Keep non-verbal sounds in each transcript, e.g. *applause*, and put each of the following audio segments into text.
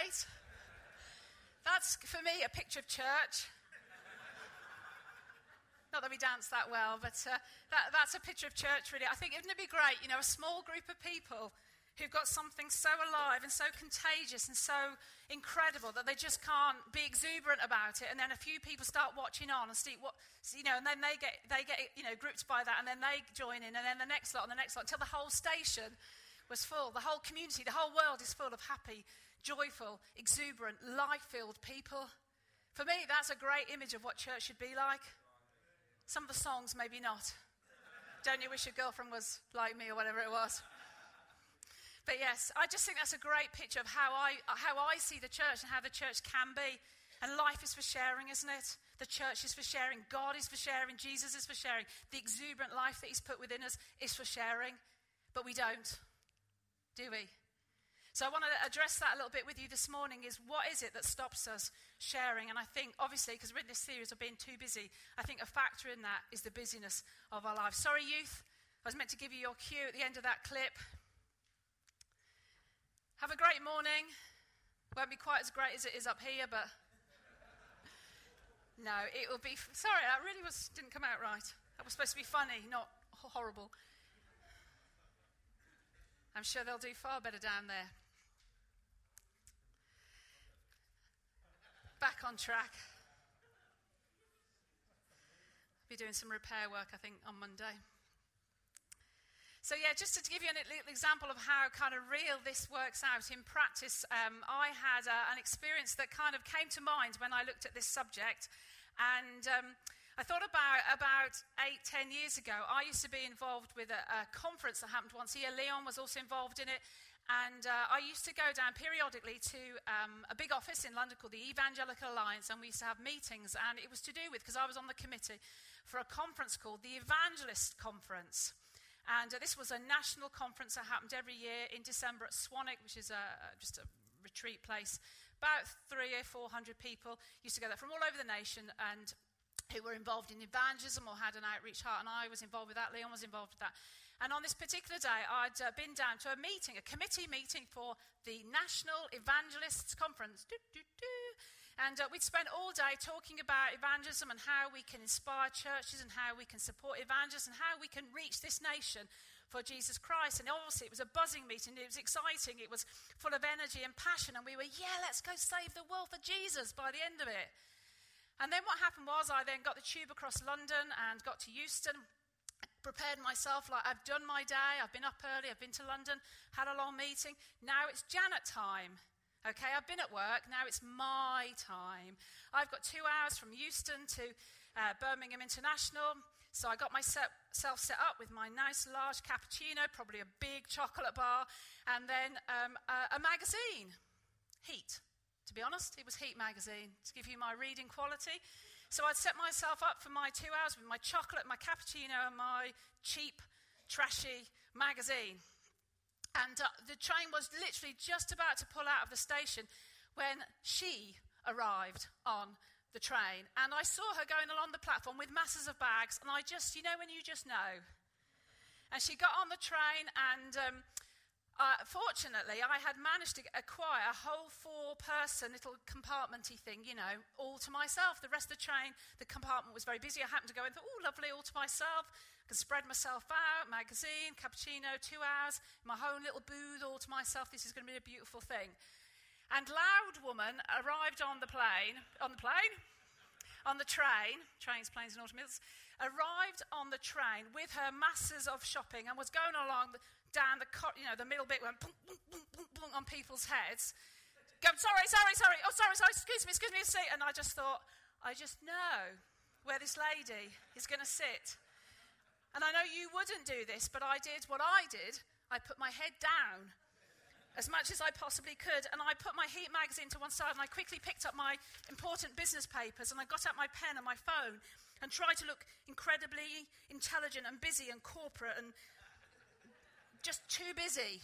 great? That's, for me, a picture of church. Not that we dance that well, but uh, that, that's a picture of church, really. I think, it wouldn't it be great, you know, a small group of people who've got something so alive and so contagious and so incredible that they just can't be exuberant about it. And then a few people start watching on and see what, you know, and then they get, they get, you know, grouped by that and then they join in and then the next lot and the next lot until the whole station was full. The whole community, the whole world is full of happy, joyful, exuberant, life filled people. For me, that's a great image of what church should be like. Some of the songs, maybe not. Don't you wish your girlfriend was like me or whatever it was? But yes, I just think that's a great picture of how I, how I see the church and how the church can be. And life is for sharing, isn't it? The church is for sharing. God is for sharing. Jesus is for sharing. The exuberant life that He's put within us is for sharing. But we don't, do we? So I want to address that a little bit with you this morning is what is it that stops us sharing? And I think, obviously, because we're in this series of being too busy, I think a factor in that is the busyness of our lives. Sorry, youth. I was meant to give you your cue at the end of that clip. Have a great morning. Won't be quite as great as it is up here, but *laughs* no, it will be. Sorry, that really was didn't come out right. That was supposed to be funny, not horrible. I'm sure they'll do far better down there. Back on track. I'll be doing some repair work, I think, on Monday. So, yeah, just to give you an example of how kind of real this works out in practice, um, I had uh, an experience that kind of came to mind when I looked at this subject. And um, I thought about about eight, ten years ago, I used to be involved with a, a conference that happened once a year. Leon was also involved in it. And uh, I used to go down periodically to um, a big office in London called the Evangelical Alliance, and we used to have meetings. And it was to do with, because I was on the committee for a conference called the Evangelist Conference. And uh, this was a national conference that happened every year in December at Swanwick, which is a, just a retreat place. About three or four hundred people used to go there from all over the nation and who were involved in evangelism or had an outreach heart, and I was involved with that. Leon was involved with that. And on this particular day, I'd uh, been down to a meeting, a committee meeting for the National Evangelists Conference. Doo, doo, doo. And uh, we'd spent all day talking about evangelism and how we can inspire churches and how we can support evangelists and how we can reach this nation for Jesus Christ. And obviously, it was a buzzing meeting. It was exciting. It was full of energy and passion. And we were, yeah, let's go save the world for Jesus by the end of it. And then what happened was I then got the tube across London and got to Euston prepared myself like I've done my day, I've been up early, I've been to London, had a long meeting. Now it's Janet time. Okay, I've been at work, now it's my time. I've got two hours from Euston to uh, Birmingham International, so I got myself set up with my nice large cappuccino, probably a big chocolate bar, and then um, a, a magazine, Heat. To be honest, it was Heat magazine to give you my reading quality. So I'd set myself up for my two hours with my chocolate, my cappuccino, and my cheap, trashy magazine. And uh, the train was literally just about to pull out of the station when she arrived on the train. And I saw her going along the platform with masses of bags. And I just, you know, when you just know. And she got on the train, and um, uh, fortunately, I had managed to acquire a whole four person little compartmenty thing, you know, all to myself. The rest of the train, the compartment was very busy. I happened to go in, thought, oh, lovely, all to myself. I can spread myself out, magazine, cappuccino, two hours, my whole little booth all to myself. This is going to be a beautiful thing. And Loud Woman arrived on the plane, on the plane, on the train, trains, planes, and automobiles, arrived on the train with her masses of shopping and was going along down the, you know, the middle bit, went boom, boom, boom, boom, boom on people's heads. Go, sorry, sorry, sorry. Oh, sorry, sorry. Excuse me, excuse me. Seat. And I just thought, I just know where this lady is going to sit. And I know you wouldn't do this, but I did what I did. I put my head down as much as I possibly could, and I put my Heat magazine to one side, and I quickly picked up my important business papers, and I got out my pen and my phone, and tried to look incredibly intelligent and busy and corporate and just too busy.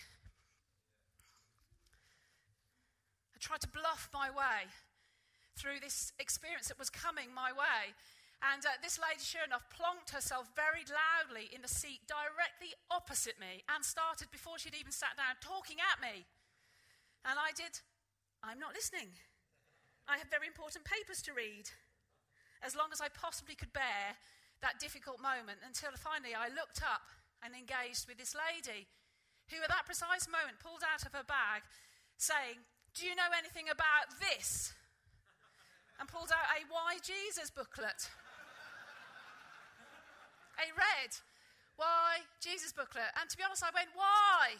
I tried to bluff my way through this experience that was coming my way. And uh, this lady, sure enough, plonked herself very loudly in the seat directly opposite me and started, before she'd even sat down, talking at me. And I did I'm not listening. I have very important papers to read. As long as I possibly could bear that difficult moment until finally I looked up and engaged with this lady who, at that precise moment, pulled out of her bag saying, Do you know anything about this? And pulled out a Why Jesus booklet. *laughs* a red Why Jesus booklet. And to be honest, I went, Why?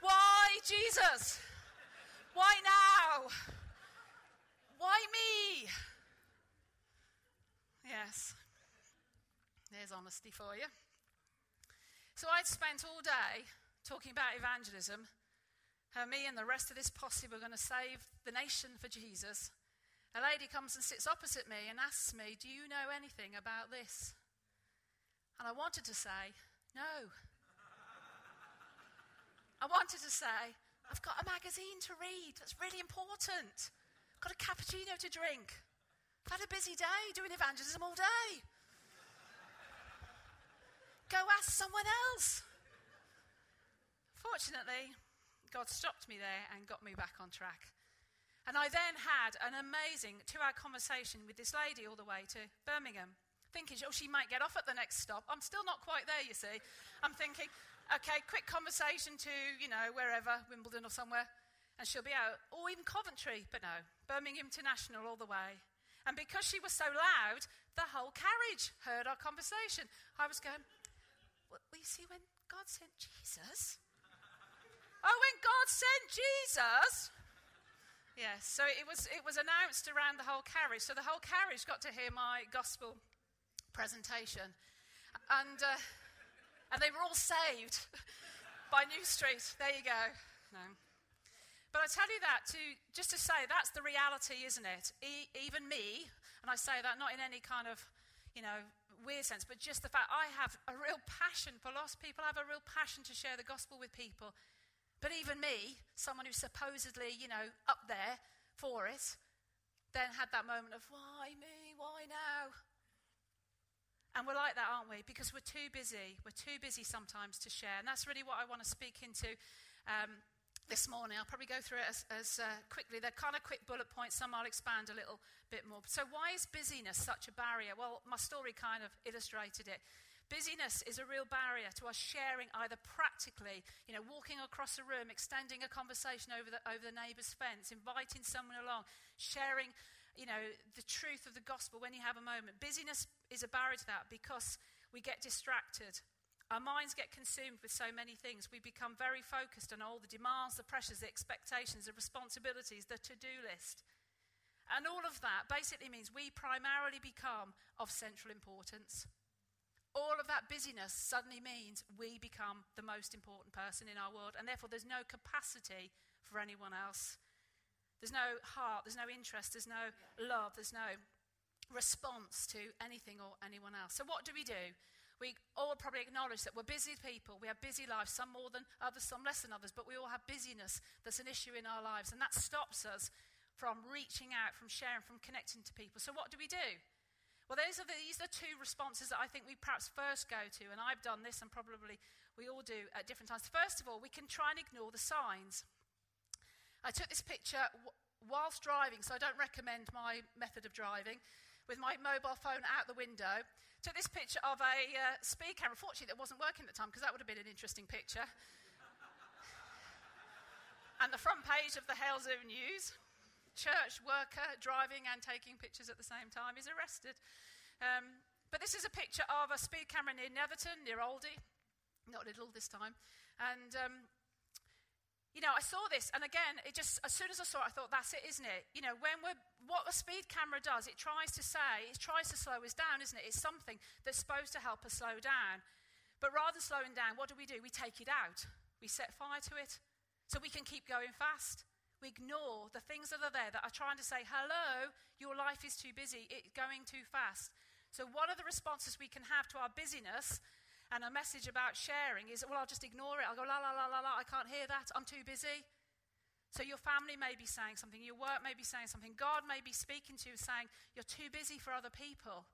Why Jesus? Why now? Why me? Yes. There's honesty for you. So I'd spent all day talking about evangelism, how me and the rest of this posse were going to save the nation for Jesus. A lady comes and sits opposite me and asks me, Do you know anything about this? And I wanted to say, No. I wanted to say, I've got a magazine to read. That's really important. I've got a cappuccino to drink. I've had a busy day doing evangelism all day. Go ask someone else. Fortunately, God stopped me there and got me back on track. And I then had an amazing two hour conversation with this lady all the way to Birmingham, thinking, oh, she might get off at the next stop. I'm still not quite there, you see. I'm thinking, okay, quick conversation to, you know, wherever, Wimbledon or somewhere, and she'll be out. Or even Coventry, but no, Birmingham International all the way. And because she was so loud, the whole carriage heard our conversation. I was going, you see, when God sent Jesus, oh, when God sent Jesus, yes, so it was, it was announced around the whole carriage. So the whole carriage got to hear my gospel presentation. And, uh, and they were all saved *laughs* by New Street. There you go. No. But I tell you that to just to say that's the reality, isn't it? E- even me, and I say that not in any kind of, you know, weird sense, but just the fact I have a real passion for lost people. I have a real passion to share the gospel with people. But even me, someone who's supposedly, you know, up there for it, then had that moment of, why me? Why now? And we're like that, aren't we? Because we're too busy. We're too busy sometimes to share. And that's really what I want to speak into um, this morning. I'll probably go through it as, as uh, quickly. They're kind of quick bullet points. Some I'll expand a little bit more. So, why is busyness such a barrier? Well, my story kind of illustrated it. Busyness is a real barrier to us sharing either practically, you know, walking across a room, extending a conversation over the, over the neighbour's fence, inviting someone along, sharing, you know, the truth of the gospel when you have a moment. Busyness is a barrier to that because we get distracted. Our minds get consumed with so many things. We become very focused on all the demands, the pressures, the expectations, the responsibilities, the to do list. And all of that basically means we primarily become of central importance. All of that busyness suddenly means we become the most important person in our world, and therefore there's no capacity for anyone else. There's no heart, there's no interest, there's no love, there's no response to anything or anyone else. So, what do we do? We all probably acknowledge that we're busy people. We have busy lives, some more than others, some less than others, but we all have busyness that's an issue in our lives, and that stops us from reaching out, from sharing, from connecting to people. So, what do we do? Well, those are the, these are two responses that I think we perhaps first go to, and I've done this, and probably we all do at different times. First of all, we can try and ignore the signs. I took this picture whilst driving, so I don't recommend my method of driving with my mobile phone out the window. Took this picture of a uh, speed camera. Fortunately, that wasn't working at the time because that would have been an interesting picture. *laughs* and the front page of the Halesowen News church worker driving and taking pictures at the same time is arrested. Um, but this is a picture of a speed camera near Netherton, near Oldie, not little this time. And um, you know, I saw this, and again, it just as soon as I saw it, I thought, that's it, isn't it? You know, when we're what a speed camera does, it tries to say, it tries to slow us down, isn't it? It's something that's supposed to help us slow down. But rather than slowing down, what do we do? We take it out. We set fire to it so we can keep going fast. We ignore the things that are there that are trying to say, hello, your life is too busy, it's going too fast. So, one of the responses we can have to our busyness and a message about sharing is, well, I'll just ignore it. I'll go, la, la, la, la, la, I can't hear that. I'm too busy. So your family may be saying something, your work may be saying something, God may be speaking to you saying, you're too busy for other people.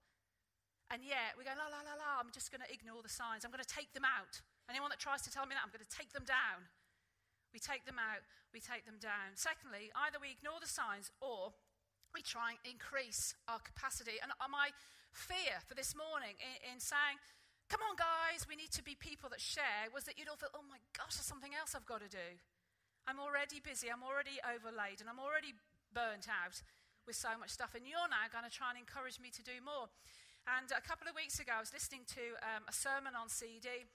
And yet we go, la, la, la, la, I'm just going to ignore the signs. I'm going to take them out. Anyone that tries to tell me that, I'm going to take them down. We take them out, we take them down. Secondly, either we ignore the signs or we try and increase our capacity. And uh, my fear for this morning in, in saying, come on, guys, we need to be people that share, was that you'd all feel, oh my gosh, there's something else I've got to do. I'm already busy, I'm already overlaid, and I'm already burnt out with so much stuff. And you're now going to try and encourage me to do more. And a couple of weeks ago, I was listening to um, a sermon on CD,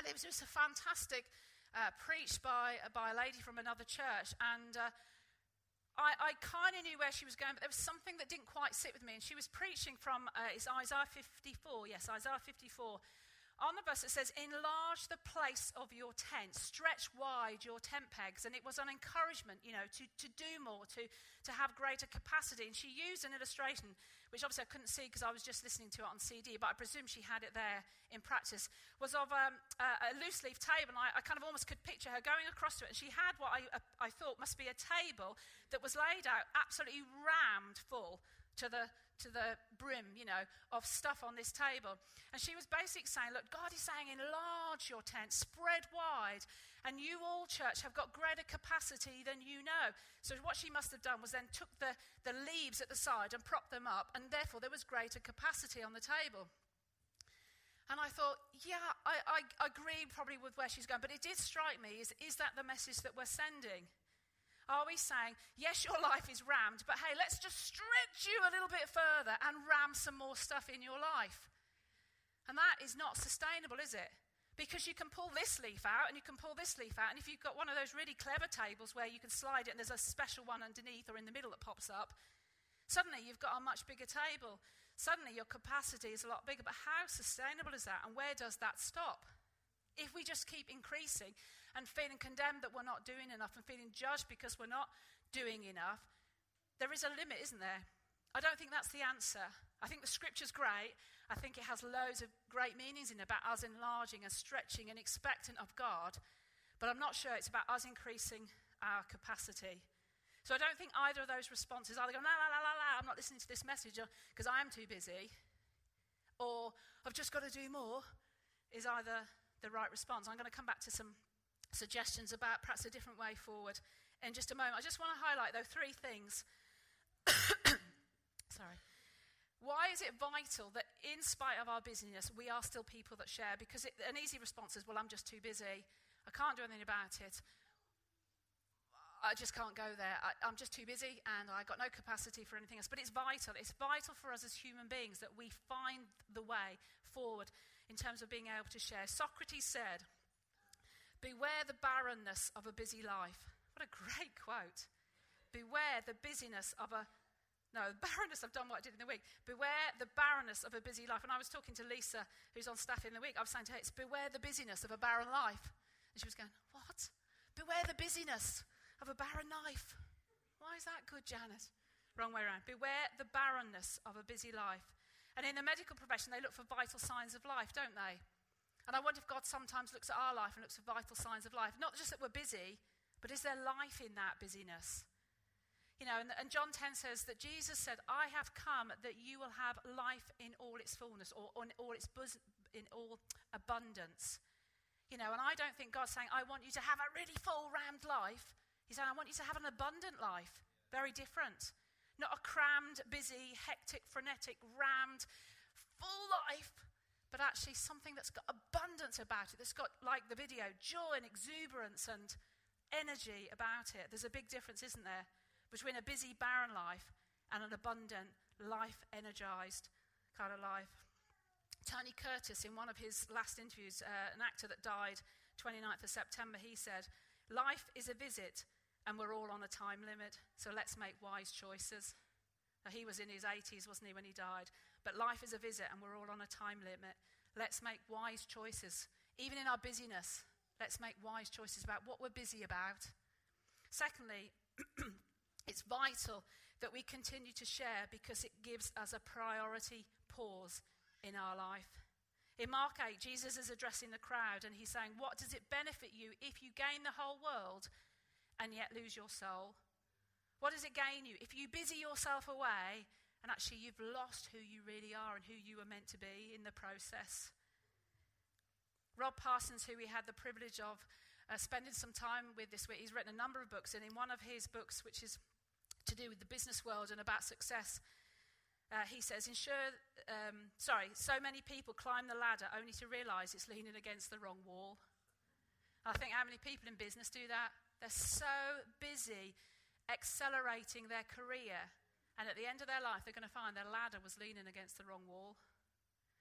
and it was just a fantastic uh, by, by a lady from another church. And uh, I, I kind of knew where she was going, but there was something that didn't quite sit with me. And she was preaching from uh, it's Isaiah 54. Yes, Isaiah 54 on the bus it says, Enlarge the place of your tent, stretch wide your tent pegs. And it was an encouragement, you know, to, to do more, to, to have greater capacity. And she used an illustration, which obviously I couldn't see because I was just listening to it on CD, but I presume she had it there in practice, was of um, a, a, loose leaf table. And I, I, kind of almost could picture her going across to it. And she had what I, I thought must be a table that was laid out absolutely rammed full to the, to the brim, you know, of stuff on this table. And she was basically saying, Look, God is saying, enlarge your tent, spread wide. And you all, church, have got greater capacity than you know. So what she must have done was then took the, the leaves at the side and propped them up, and therefore there was greater capacity on the table. And I thought, yeah, I, I, agree probably with where she's going, but it did strike me is, is that the message that we're sending? Are we saying, yes, your *laughs* life is rammed, but hey, let's just stretch you a little bit further and ram some more stuff in your life? And that is not sustainable, is it? Because you can pull this leaf out and you can pull this leaf out. And if you've got one of those really clever tables where you can slide it and there's a special one underneath or in the middle that pops up, suddenly you've got a much bigger table. Suddenly your capacity is a lot bigger. But how sustainable is that? And where does that stop? If we just keep increasing and feeling condemned that we're not doing enough and feeling judged because we're not doing enough, there is a limit, isn't there? I don't think that's the answer. I think the scripture's great. I think it has loads of great meanings in about us enlarging and stretching and expectant of God. But I'm not sure it's about us increasing our capacity. So I don't think either of those responses, either going, la, la, la, la, la, I'm not listening to this message because I am too busy, or I've just got to do more, is either the right response. I'm going to come back to some suggestions about perhaps a different way forward in just a moment. I just want to highlight, though, three things. *coughs* Sorry. Why is it vital that, in spite of our busyness, we are still people that share? Because it, an easy response is, well, I'm just too busy. I can't do anything about it. I just can't go there. I, am just too busy and I've got no capacity for anything else. But it's vital. It's vital for us as human beings that we find the way forward in terms of being able to share. Socrates said, Beware the barrenness of a busy life. What a great quote. Beware the busyness of a no, the barrenness, I've done what I did in the week. Beware the barrenness of a busy life. And I was talking to Lisa, who's on staff in the week. I was saying to her, it's beware the busyness of a barren life. And she was going, What? Beware the busyness of a barren life. Why is that good, Janet? Wrong way around. Beware the barrenness of a busy life. And in the medical profession, they look for vital signs of life, don't they? And I wonder if God sometimes looks at our life and looks for vital signs of life. Not just that we're busy, but is there life in that busyness? You know, and, and John 10 says that Jesus said, I have come that you will have life in all its fullness or in all its buzz, in all abundance. You know, and I don't think God's saying, I want you to have a really full, rammed life. He's saying, I want you to have an abundant life. Very different. Not a crammed, busy, hectic, frenetic, rammed, full life, but actually something that's got abundance about it, that's got, like the video, joy and exuberance and energy about it. There's a big difference, isn't there, between a busy, barren life and an abundant, life energized kind of life. Tony Curtis, in one of his last interviews, uh, an actor that died 29th of September, he said, Life is a visit and we're all on a time limit, so let's make wise choices. Now, he was in his 80s, wasn't he, when he died? But life is a visit, and we're all on a time limit. Let's make wise choices. Even in our busyness, let's make wise choices about what we're busy about. Secondly, *clears throat* it's vital that we continue to share because it gives us a priority pause in our life. In Mark 8, Jesus is addressing the crowd and he's saying, What does it benefit you if you gain the whole world and yet lose your soul? What does it gain you? If you busy yourself away and actually you've lost who you really are and who you were meant to be in the process. Rob Parsons, who we had the privilege of uh, spending some time with this week. He's written a number of books, and in one of his books, which is to do with the business world and about success, uh, he says, ensure, um, sorry, so many people climb the ladder only to realize it's leaning against the wrong wall. I think how many people in business do that? They're so busy accelerating their career, and at the end of their life, they're going to find their ladder was leaning against the wrong wall.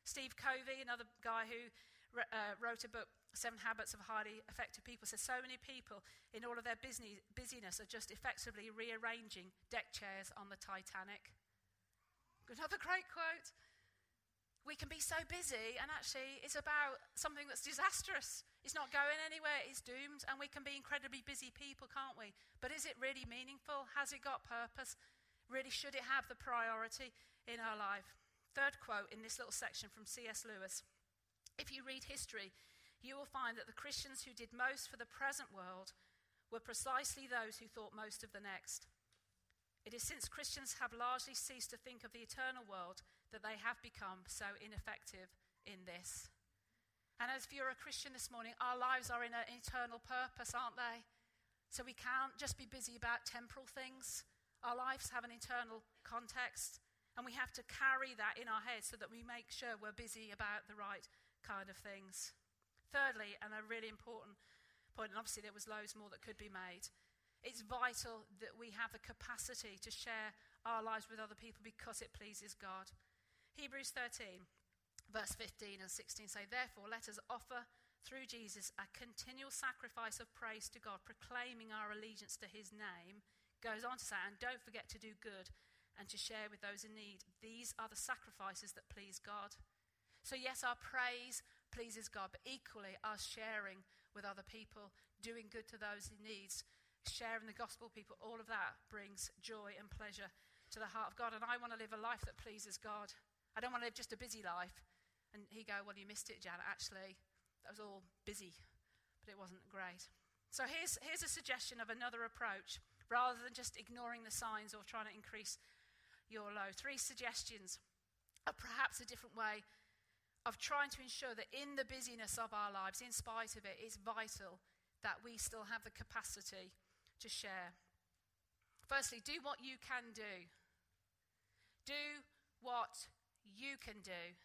Steve Covey, another guy who uh, wrote a book, Seven Habits of Highly Effective People, says so many people, in all of their busy, busyness, are just effectively rearranging deck chairs on the Titanic. Another great quote. We can be so busy, and actually, it's about something that's disastrous. It's not going anywhere, it's doomed, and we can be incredibly busy people, can't we? But is it really meaningful? Has it got purpose? Really, should it have the priority in our life? Third quote in this little section from C.S. Lewis If you read history, you will find that the Christians who did most for the present world were precisely those who thought most of the next. It is since Christians have largely ceased to think of the eternal world that they have become so ineffective in this. And as if you're a Christian this morning, our lives are in an eternal purpose, aren't they? So we can't just be busy about temporal things. Our lives have an eternal context, and we have to carry that in our heads so that we make sure we're busy about the right kind of things. Thirdly, and a really important point, and obviously there was loads more that could be made, it's vital that we have the capacity to share our lives with other people because it pleases God. Hebrews 13 Verse 15 and 16 say, Therefore, let us offer through Jesus a continual sacrifice of praise to God, proclaiming our allegiance to his name. Goes on to say, and don't forget to do good and to share with those in need. These are the sacrifices that please God. So, yes, our praise pleases God, but equally our sharing with other people, doing good to those in need, sharing the gospel people, all of that brings joy and pleasure to the heart of God. And I want to live a life that pleases God. I don't want to live just a busy life. And he go, Well, you missed it, Janet. Actually, that was all busy, but it wasn't great. So here's, here's a suggestion of another approach rather than just ignoring the signs or trying to increase your load. Three suggestions of perhaps a different way of trying to ensure that in the busyness of our lives, in spite of it, it's vital that we still have the capacity to share. Firstly, do what you can do. Do what you can do.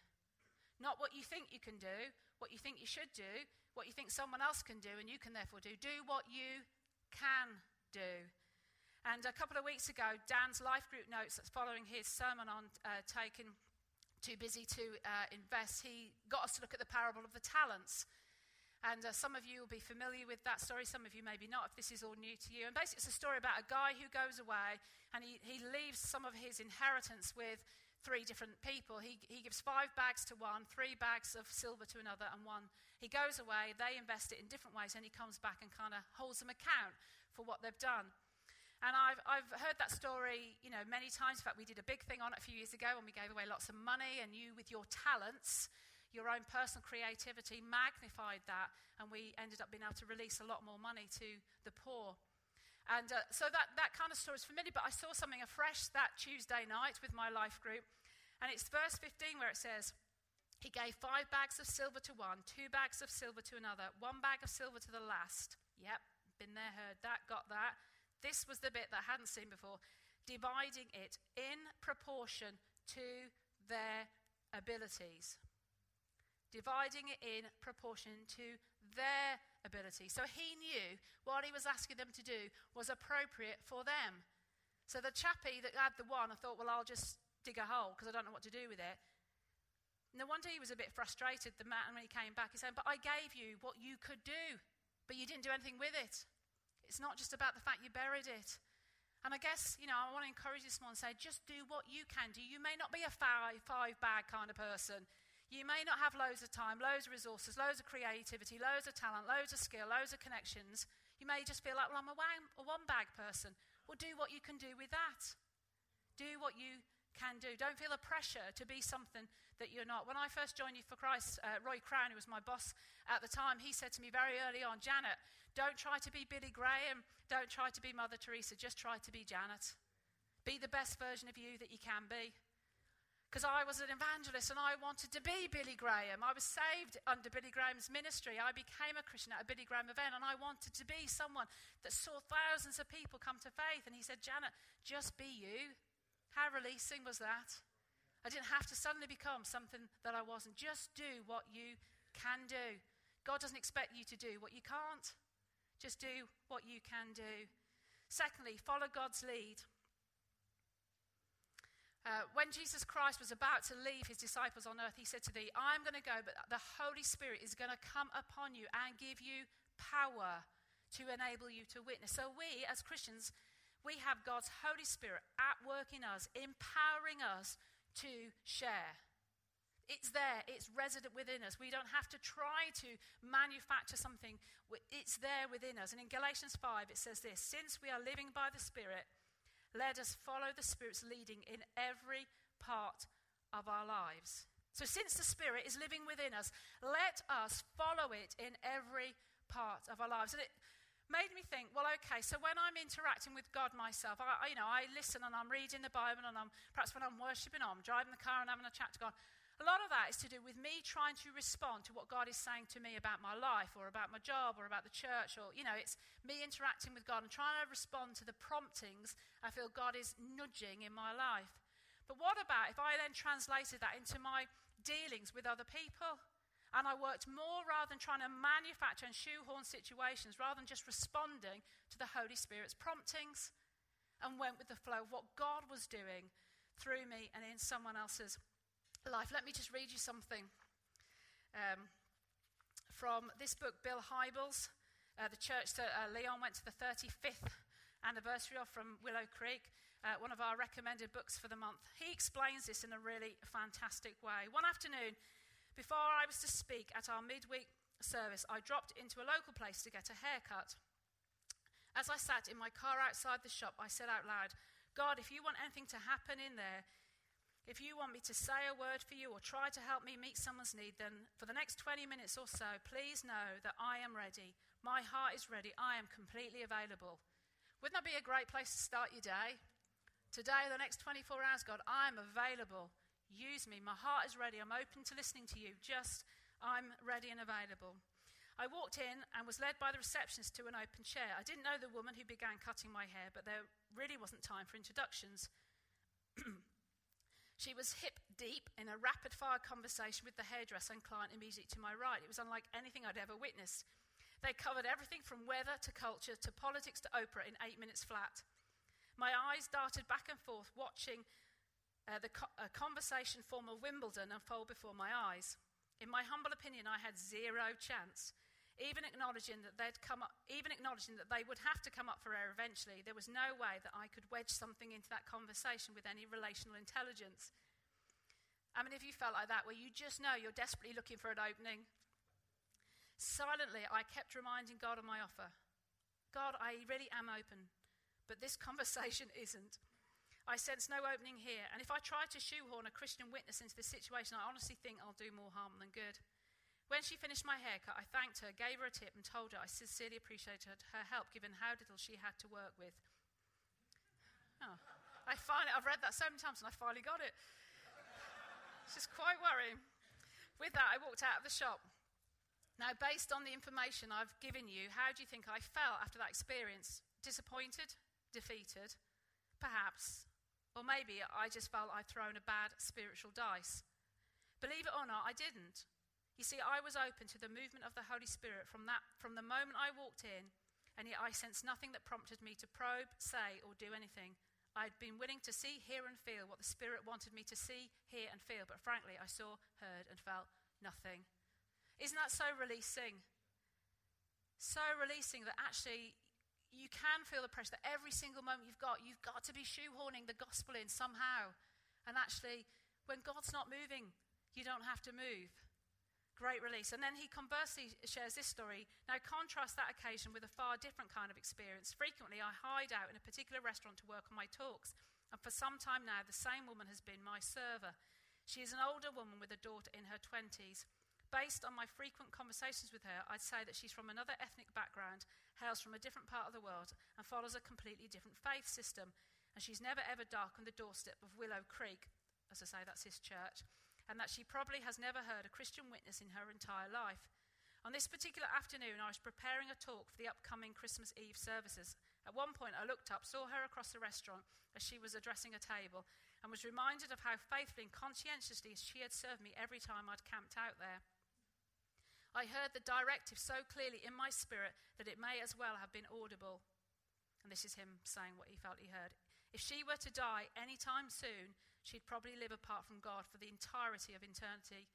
Not what you think you can do, what you think you should do, what you think someone else can do and you can therefore do. Do what you can do. And a couple of weeks ago, Dan's life group notes that's following his sermon on uh, taking too busy to uh, invest, he got us to look at the parable of the talents. And uh, some of you will be familiar with that story, some of you maybe not, if this is all new to you. And basically, it's a story about a guy who goes away and he, he leaves some of his inheritance with three different people. He, he gives five bags to one, three bags of silver to another, and one. He goes away, they invest it in different ways, and he comes back and kind of holds them account for what they've done. And I've, I've heard that story, you know, many times. In fact, we did a big thing on it a few years ago when we gave away lots of money, and you, with your talents, your own personal creativity, magnified that, and we ended up being able to release a lot more money to the poor. And uh, so that, that kind of story is familiar, but I saw something afresh that Tuesday night with my life group. And it's verse 15 where it says, He gave five bags of silver to one, two bags of silver to another, one bag of silver to the last. Yep, been there, heard that, got that. This was the bit that I hadn't seen before. Dividing it in proportion to their abilities. Dividing it in proportion to their ability. So he knew what he was asking them to do was appropriate for them. So the chappie that had the one, I thought, well, I'll just dig a hole because I don't know what to do with it. No wonder he was a bit frustrated, the man, when he came back. He said, But I gave you what you could do, but you didn't do anything with it. It's not just about the fact you buried it. And I guess, you know, I want to encourage this morning and say, just do what you can do. You may not be a five, five bag kind of person. You may not have loads of time, loads of resources, loads of creativity, loads of talent, loads of skill, loads of connections. You may just feel like, well, I'm a one, bag person. Well, do what you can do with that. Do what you can do. Don't feel a pressure to be something that you're not. When I first joined Youth for Christ, uh, Roy Crowne, who was my boss at the time, he said to me very early on, Janet, don't try to be Billy Graham, don't try to be Mother Teresa, just try to be Janet. Be the best version of you that you can be. Because I was an evangelist and I wanted to be Billy Graham. I was saved under Billy Graham's ministry. I became a Christian at a Billy Graham event and I wanted to be someone that saw thousands of people come to faith. And he said, Janet, just be you. How releasing was that? I didn't have to suddenly become something that I wasn't. Just do what you can do. God doesn't expect you to do what you can't. Just do what you can do. Secondly, follow God's lead. Uh, when Jesus Christ was about to leave his disciples on earth, he said to thee, I'm going to go, but the Holy Spirit is going to come upon you and give you power to enable you to witness. So, we as Christians, we have God's Holy Spirit at work in us, empowering us to share. It's there, it's resident within us. We don't have to try to manufacture something, it's there within us. And in Galatians 5, it says this Since we are living by the Spirit, let us follow the Spirit's leading in every part of our lives. So, since the Spirit is living within us, let us follow it in every part of our lives. And it made me think, well, okay, so when I'm interacting with God myself, I, you know, I listen and I'm reading the Bible and I'm, perhaps when I'm worshiping, I'm driving the car and having a chat to God. A lot of that is to do with me trying to respond to what God is saying to me about my life or about my job or about the church or, you know, it's me interacting with God and trying to respond to the promptings I feel God is nudging in my life. But what about if I then translated that into my dealings with other people? And I worked more rather than trying to manufacture and shoehorn situations, rather than just responding to the Holy Spirit's promptings and went with the flow of what God was doing through me and in someone else's life. Let me just read you something um, from this book, Bill Hybels, uh, the church that uh, Leon went to the 35th anniversary of from Willow Creek, uh, one of our recommended books for the month. He explains this in a really fantastic way. One afternoon, before I was to speak at our midweek service, I dropped into a local place to get a haircut. As I sat in my car outside the shop, I said out loud, God, if you want anything to happen in there, if you want me to say a word for you or try to help me meet someone's need, then for the next 20 minutes or so, please know that I am ready. My heart is ready. I am completely available. Wouldn't that be a great place to start your day? Today, the next 24 hours, God, I'm available. Use me. My heart is ready. I'm open to listening to you. Just, I'm ready and available. I walked in and was led by the receptionist to an open chair. I didn't know the woman who began cutting my hair, but there really wasn't time for introductions. *clears throat* She was hip deep in a rapid fire conversation with the hairdresser and client immediately to my right. It was unlike anything I'd ever witnessed. They covered everything from weather to culture to politics to Oprah in eight minutes flat. My eyes darted back and forth, watching uh, the co- conversation form of Wimbledon unfold before my eyes. In my humble opinion, I had zero chance. Even acknowledging that they'd come up, even acknowledging that they would have to come up for air eventually, there was no way that I could wedge something into that conversation with any relational intelligence. I mean, if you felt like that, where you just know you're desperately looking for an opening, silently I kept reminding God of my offer. God, I really am open, but this *laughs* conversation isn't. I sense no opening here, and if I try to shoehorn a Christian witness into this situation, I honestly think I'll do more harm than good. When she finished my haircut, I thanked her, gave her a tip, and told her I sincerely appreciated her help given how little she had to work with. Oh, I finally, I've read that so many times and I finally got it. It's just quite worrying. With that, I walked out of the shop. Now, based on the information I've given you, how do you think I felt after that experience? Disappointed? Defeated? Perhaps. Or maybe I just felt I'd thrown a bad spiritual dice. Believe it or not, I didn't. You see, I was open to the movement of the Holy Spirit from, that, from the moment I walked in, and yet I sensed nothing that prompted me to probe, say, or do anything. I'd been willing to see, hear, and feel what the Spirit wanted me to see, hear, and feel, but frankly, I saw, heard, and felt nothing. Isn't that so releasing? So releasing that actually you can feel the pressure that every single moment you've got, you've got to be shoehorning the gospel in somehow. And actually, when God's not moving, you don't have to move. Great release. And then he conversely shares this story. Now, contrast that occasion with a far different kind of experience. Frequently, I hide out in a particular restaurant to work on my talks. And for some time now, the same woman has been my server. She is an older woman with a daughter in her 20s. Based on my frequent conversations with her, I'd say that she's from another ethnic background, hails from a different part of the world, and follows a completely different faith system. And she's never ever darkened the doorstep of Willow Creek as I say, that's his church, and that she probably has never heard a Christian witness in her entire life. On this particular afternoon, I was preparing a talk for the upcoming Christmas Eve services. At one point, I looked up, saw her across the restaurant as she was addressing a table, and was reminded of how faithfully and conscientiously she had served me every time I'd camped out there. I heard the directive so clearly in my spirit that it may as well have been audible. And this is him saying what he felt he heard. If she were to die any time soon, she'd probably live apart from God for the entirety of eternity.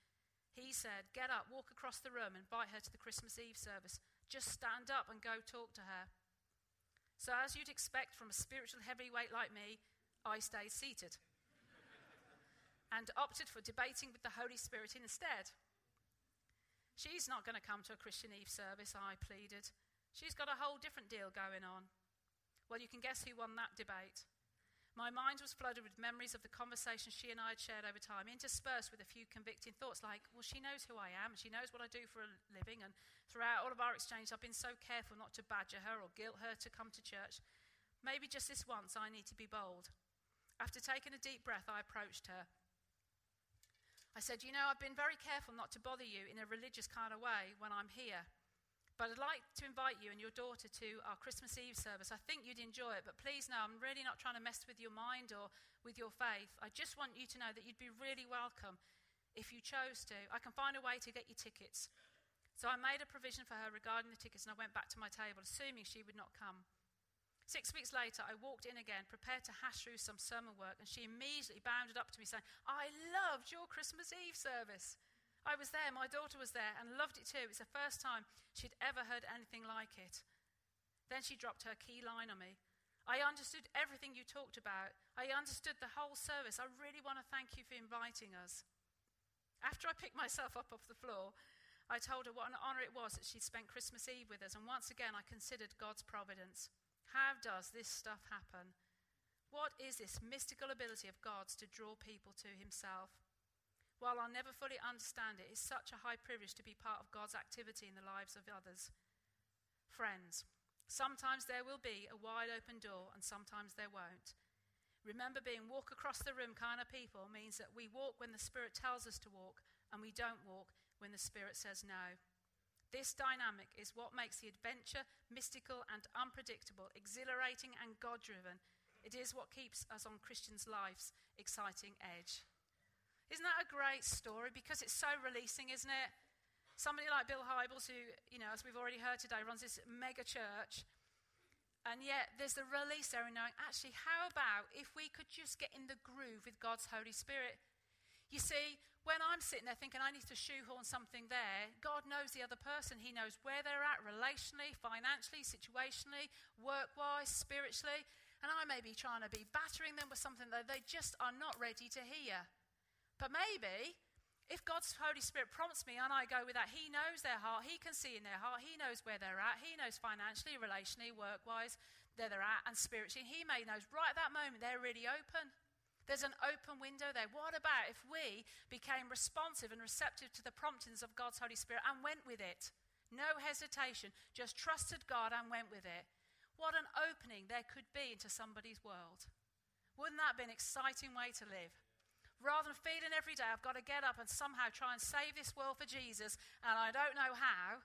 He said, Get up, walk across the room, invite her to the Christmas Eve service. Just stand up and go talk to her. So, as you'd expect from a spiritual heavyweight like me, I stayed seated *laughs* and opted for debating with the Holy Spirit instead. She's not going to come to a Christian Eve service, I pleaded. She's got a whole different deal going on. Well, you can guess who won that debate. My mind was flooded with memories of the conversations she and I had shared over time, interspersed with a few convicting thoughts like, well, she knows who I am, she knows what I do for a living, and throughout all of our exchanges, I've been so careful not to badger her or guilt her to come to church. Maybe just this once I need to be bold. After taking a deep breath, I approached her. I said, You know, I've been very careful not to bother you in a religious kind of way when I'm here. But I'd like to invite you and your daughter to our Christmas Eve service. I think you'd enjoy it, but please know I'm really not trying to mess with your mind or with your faith. I just want you to know that you'd be really welcome if you chose to. I can find a way to get you tickets. So I made a provision for her regarding the tickets and I went back to my table, assuming she would not come. Six weeks later, I walked in again, prepared to hash through some sermon work, and she immediately bounded up to me saying, I loved your Christmas Eve service. I was there, my daughter was there, and loved it too. It's the first time she'd ever heard anything like it. Then she dropped her key line on me. I understood everything you talked about. I understood the whole service. I really want to thank you for inviting us. After I picked myself up off the floor, I told her what an honor it was that she'd spent Christmas Eve with us, and once again I considered God's providence. How does this stuff happen? What is this mystical ability of God's to draw people to Himself? While I'll never fully understand it, it's such a high privilege to be part of God's activity in the lives of others. Friends, sometimes there will be a wide open door and sometimes there won't. Remember, being walk across the room kind of people means that we walk when the Spirit tells us to walk and we don't walk when the Spirit says no. This dynamic is what makes the adventure mystical and unpredictable, exhilarating and God driven. It is what keeps us on Christians' life's exciting edge. Isn't that a great story? Because it's so releasing, isn't it? Somebody like Bill Hybels, who, you know, as we've already heard today, runs this mega church. And yet there's the release there in knowing, actually, how about if we could just get in the groove with God's Holy Spirit? You see, when I'm sitting there thinking I need to shoehorn something there, God knows the other person. He knows where they're at relationally, financially, situationally, work wise, spiritually. And I may be trying to be battering them with something that they just are not ready to hear. But maybe if God's Holy Spirit prompts me and I go with that, He knows their heart, He can see in their heart, He knows where they're at, He knows financially, relationally, work wise, where they're at, and spiritually. He may knows right at that moment they're really open. There's an open window there. What about if we became responsive and receptive to the promptings of God's Holy Spirit and went with it? No hesitation, just trusted God and went with it. What an opening there could be into somebody's world. Wouldn't that be an exciting way to live? Rather than feeling every day I've got to get up and somehow try and save this world for Jesus and I don't know how,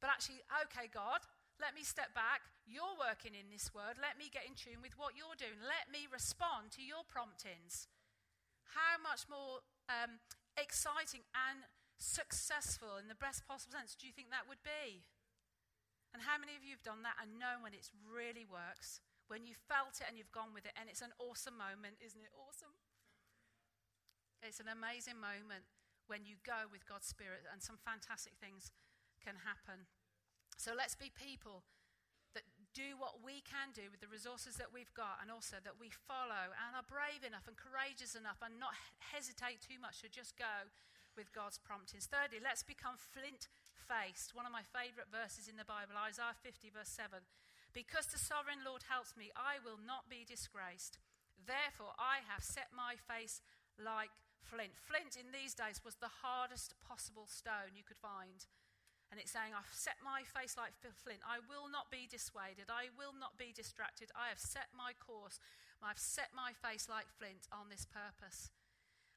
but actually, okay, God, let me step back. You're working in this word. Let me get in tune with what you're doing. Let me respond to your promptings. How much more um, exciting and successful in the best possible sense do you think that would be? And how many of you have done that and known when it really works? When you felt it and you've gone with it, and it's an awesome moment, isn't it awesome? It's an amazing moment when you go with God's Spirit, and some fantastic things can happen. So let's be people that do what we can do with the resources that we've got, and also that we follow and are brave enough and courageous enough and not hesitate too much to just go with God's promptings. Thirdly, let's become flint faced. One of my favorite verses in the Bible, Isaiah 50, verse 7. Because the sovereign Lord helps me, I will not be disgraced. Therefore, I have set my face like flint. Flint in these days was the hardest possible stone you could find. And it's saying, I've set my face like flint. I will not be dissuaded. I will not be distracted. I have set my course. I've set my face like flint on this purpose.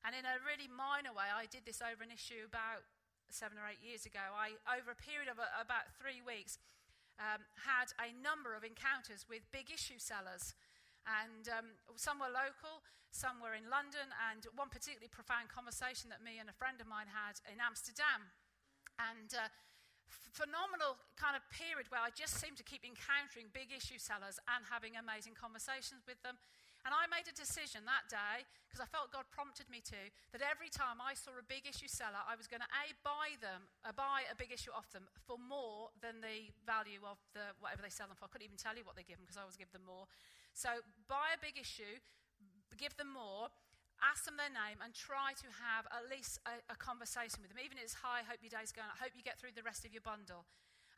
And in a really minor way, I did this over an issue about seven or eight years ago. I, over a period of a, about three weeks, um, had a number of encounters with big issue sellers. And um, some were local, some were in London, and one particularly profound conversation that me and a friend of mine had in Amsterdam. And uh, phenomenal kind of period where I just seemed to keep encountering big issue sellers and having amazing conversations with them. And I made a decision that day, because I felt God prompted me to, that every time I saw a big issue seller, I was going to A, buy them, uh, buy a big issue off them for more than the value of the, whatever they sell them for. I couldn't even tell you what they give them because I always give them more. So buy a big issue, give them more, ask them their name and try to have at least a, a conversation with them. Even if it's, hi, hope your day's going, I hope you get through the rest of your bundle.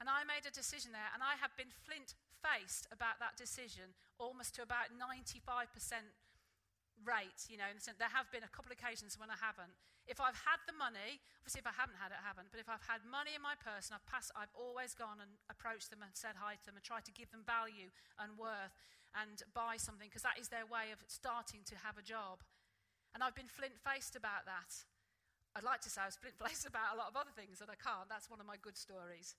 And I made a decision there, and I have been flint faced about that decision almost to about 95% rate. You know, there have been a couple of occasions when I haven't. If I've had the money, obviously if I haven't had it, I haven't. But if I've had money in my purse and I've passed, I've always gone and approached them and said hi to them and tried to give them value and worth and buy something because that is their way of starting to have a job. And I've been flint faced about that. I'd like to say I was flint faced *laughs* about a lot of other things that I can't. That's one of my good stories.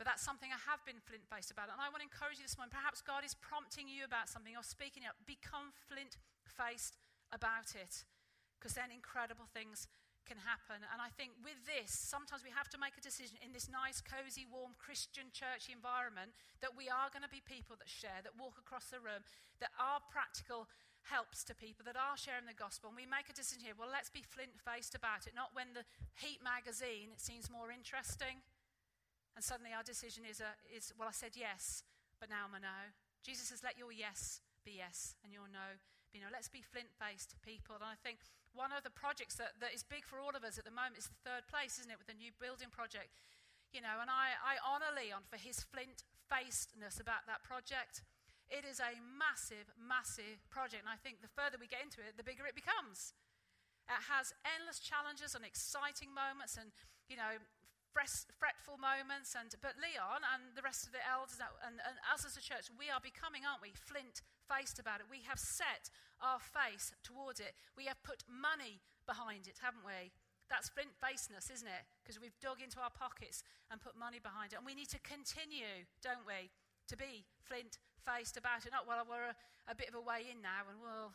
But that's something I have been flint faced about. And I want to encourage you this morning. Perhaps God is prompting you about something or speaking up. Become flint faced about it. Because then incredible things can happen. And I think with this, sometimes we have to make a decision in this nice, cozy, warm Christian church environment that we are going to be people that share, that walk across the room, that are practical helps to people that are sharing the gospel. And we make a decision here well, let's be flint faced about it, not when the Heat magazine seems more interesting. And suddenly our decision is, a, is well, I said yes, but now I'm a no. Jesus says, let your yes be yes and your no be no. Let's be flint faced people. And I think one of the projects that, that is big for all of us at the moment is the third place, isn't it, with the new building project. You know, and I, I honour Leon for his flint facedness about that project. It is a massive, massive project. And I think the further we get into it, the bigger it becomes. It has endless challenges and exciting moments and, you know, fretful moments. And, but Leon and the rest of the elders and, and us as a church, we are becoming, aren't we, flint faced about it. We have set our face towards it. We have put money behind it, haven't we? That's flint facedness, isn't it? Because we've dug into our pockets and put money behind it. And we need to continue, don't we, to be flint faced about it. Not, well, we're a, a bit of a way in now and, well,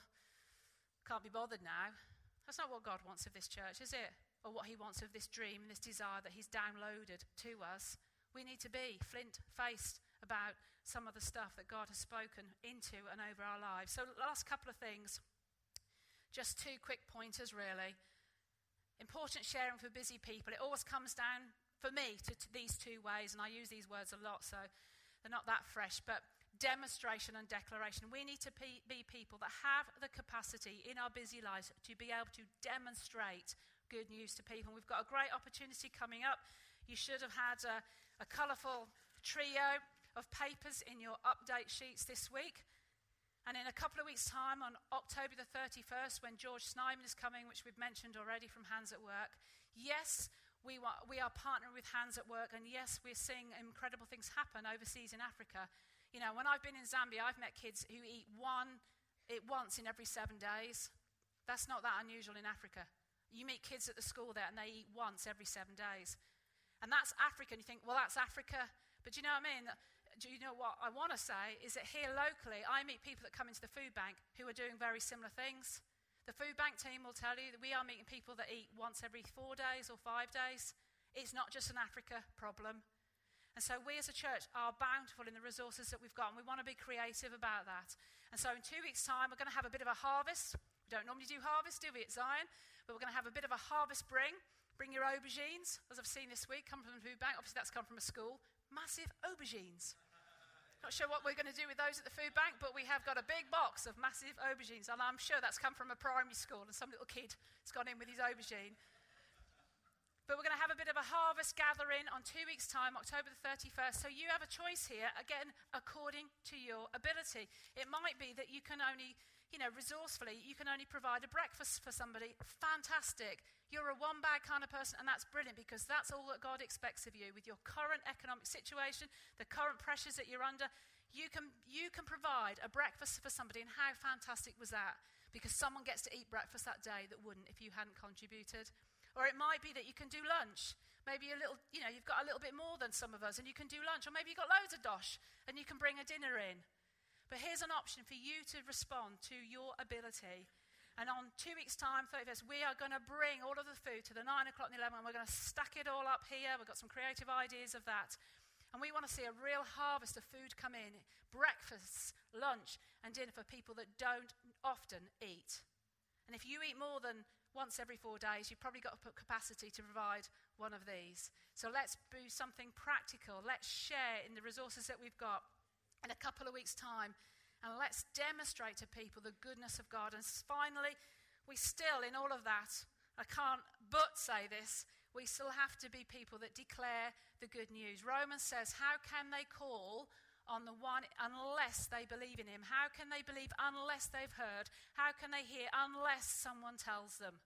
can't be bothered now. That's not what God wants of this church, is it? Or what He wants of this dream and this desire that He's downloaded to us. We need to be flint faced about some of the stuff that God has spoken into and over our lives. So, last couple of things. Just two quick pointers, really. Important sharing for busy people. It always comes down, for me, to, to these two ways, and I use these words a lot, so they're not that fresh. But demonstration and declaration. We need to be people that have the capacity in our busy lives to be able to demonstrate good news to people. we've got a great opportunity coming up. You should have had a, a colourful trio of papers in your update sheets this week. And in a couple of weeks' time, on October the 31st, when George Snyman is coming, which we've mentioned already from Hands at Work, yes, we, we are partnering with Hands at Work, and yes, we're seeing incredible things happen overseas in Africa. You know, when I've been in Zambia, I've met kids who eat one it once in every seven days. That's not that unusual in Africa. You meet kids at the school there and they eat once every seven days. And that's Africa. And you think, well, that's Africa. But do you know what I mean? Do you know what I want to say is that here locally, I meet people that come into the food bank who are doing very similar things. The food bank team will tell you that we are meeting people that eat once every four days or five days. It's not just an Africa problem. And so we as a church are bountiful in the resources that we've got, and we want to be creative about that. And so in two weeks' time, we're going to have a bit of a harvest. We don't normally do harvest, do we, at Zion? But we're going to have a bit of a harvest bring. Bring your aubergines, as I've seen this week, come from the food bank. Obviously, that's come from a school. Massive aubergines. Not sure what we're going to do with those at the food bank, but we have got a big box of massive aubergines. And I'm sure that's come from a primary school, and some little kid has gone in with his aubergine. But we're going to have a bit of a harvest gathering on two weeks' time, October the 31st. So you have a choice here, again, according to your ability. It might be that you can only, you know, resourcefully, you can only provide a breakfast for somebody. Fantastic. You're a one bag kind of person, and that's brilliant because that's all that God expects of you. With your current economic situation, the current pressures that you're under, you can, you can provide a breakfast for somebody, and how fantastic was that? Because someone gets to eat breakfast that day that wouldn't if you hadn't contributed. Or it might be that you can do lunch. Maybe a little, you know, you've got a little bit more than some of us and you can do lunch. Or maybe you've got loads of dosh and you can bring a dinner in. But here's an option for you to respond to your ability. And on two weeks' time, 31st, we are going to bring all of the food to the 9 o'clock and 11, and we're going to stack it all up here. We've got some creative ideas of that. And we want to see a real harvest of food come in breakfast, lunch, and dinner for people that don't often eat. And if you eat more than once every four days, you've probably got to put capacity to provide one of these. So let's do something practical. Let's share in the resources that we've got in a couple of weeks' time. And let's demonstrate to people the goodness of God. And finally, we still, in all of that, I can't but say this, we still have to be people that declare the good news. Romans says, How can they call on the one unless they believe in him? How can they believe unless they've heard? How can they hear unless someone tells them?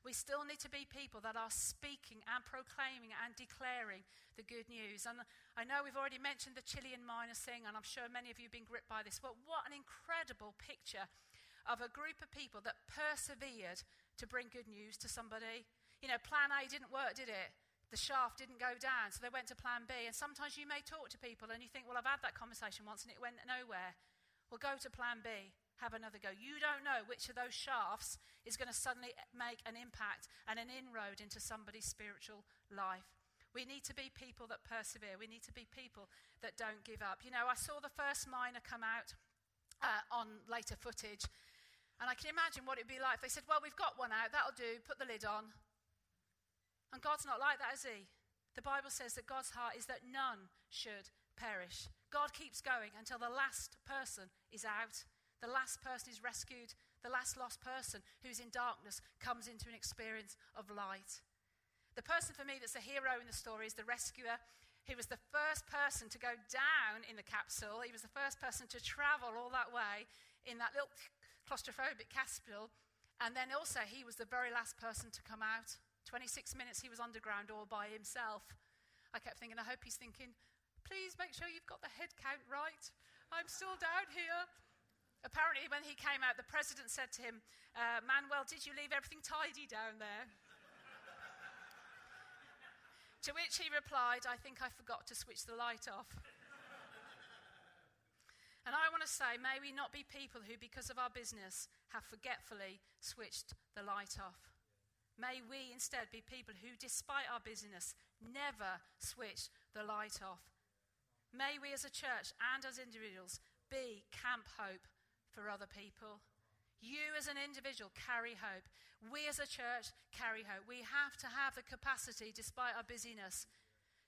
We still need to be people that are speaking and proclaiming and declaring the good news. And I know we've already mentioned the Chilean miners thing, and I'm sure many of you have been gripped by this, but what an incredible picture of a group of people that persevered to bring good news to somebody. You know, plan A didn't work, did it? The shaft didn't go down, so they went to plan B. And sometimes you may talk to people and you think, well, I've had that conversation once and it went nowhere. Well, go to plan B, have another go. You don't know which of those shafts is going to suddenly make an impact and an inroad into somebody's spiritual life. We need to be people that persevere. We need to be people that don't give up. You know, I saw the first miner come out uh, on later footage, and I can imagine what it'd be like. They said, Well, we've got one out, that'll do, put the lid on. And God's not like that, is He? The Bible says that God's heart is that none should perish. God keeps going until the last person is out, the last person is rescued, the last lost person who's in darkness comes into an experience of light. The person for me that's a hero in the story is the rescuer. He was the first person to go down in the capsule. He was the first person to travel all that way in that little claustrophobic capsule. And then also, he was the very last person to come out. 26 minutes he was underground all by himself. I kept thinking, I hope he's thinking, please make sure you've got the head count right. I'm still down here. Apparently, when he came out, the president said to him, uh, Manuel, did you leave everything tidy down there? *laughs* to which he replied, I think I forgot to switch the light off. *laughs* and I want to say, may we not be people who, because of our business, have forgetfully switched the light off. May we instead be people who, despite our busyness, never switch the light off. May we as a church and as individuals be camp hope for other people. You as an individual carry hope. We as a church carry hope. We have to have the capacity, despite our busyness,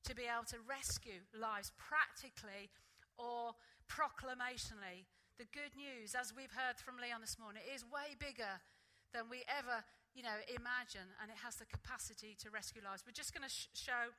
to be able to rescue lives practically or proclamationally. The good news, as we've heard from Leon this morning, is way bigger than we ever you know, imagine, and it has the capacity to rescue lives. We're just going to sh- show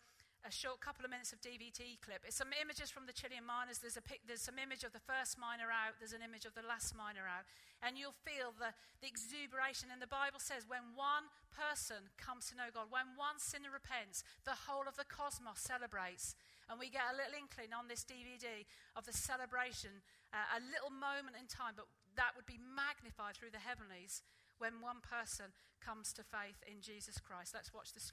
a short couple of minutes of DVD clip. It's some images from the Chilean miners. There's, a pic- there's some image of the first miner out. There's an image of the last miner out. And you'll feel the, the exuberation. And the Bible says when one person comes to know God, when one sinner repents, the whole of the cosmos celebrates. And we get a little inkling on this DVD of the celebration, uh, a little moment in time, but that would be magnified through the heavenlies when one person comes to faith in Jesus Christ. Let's watch the screen.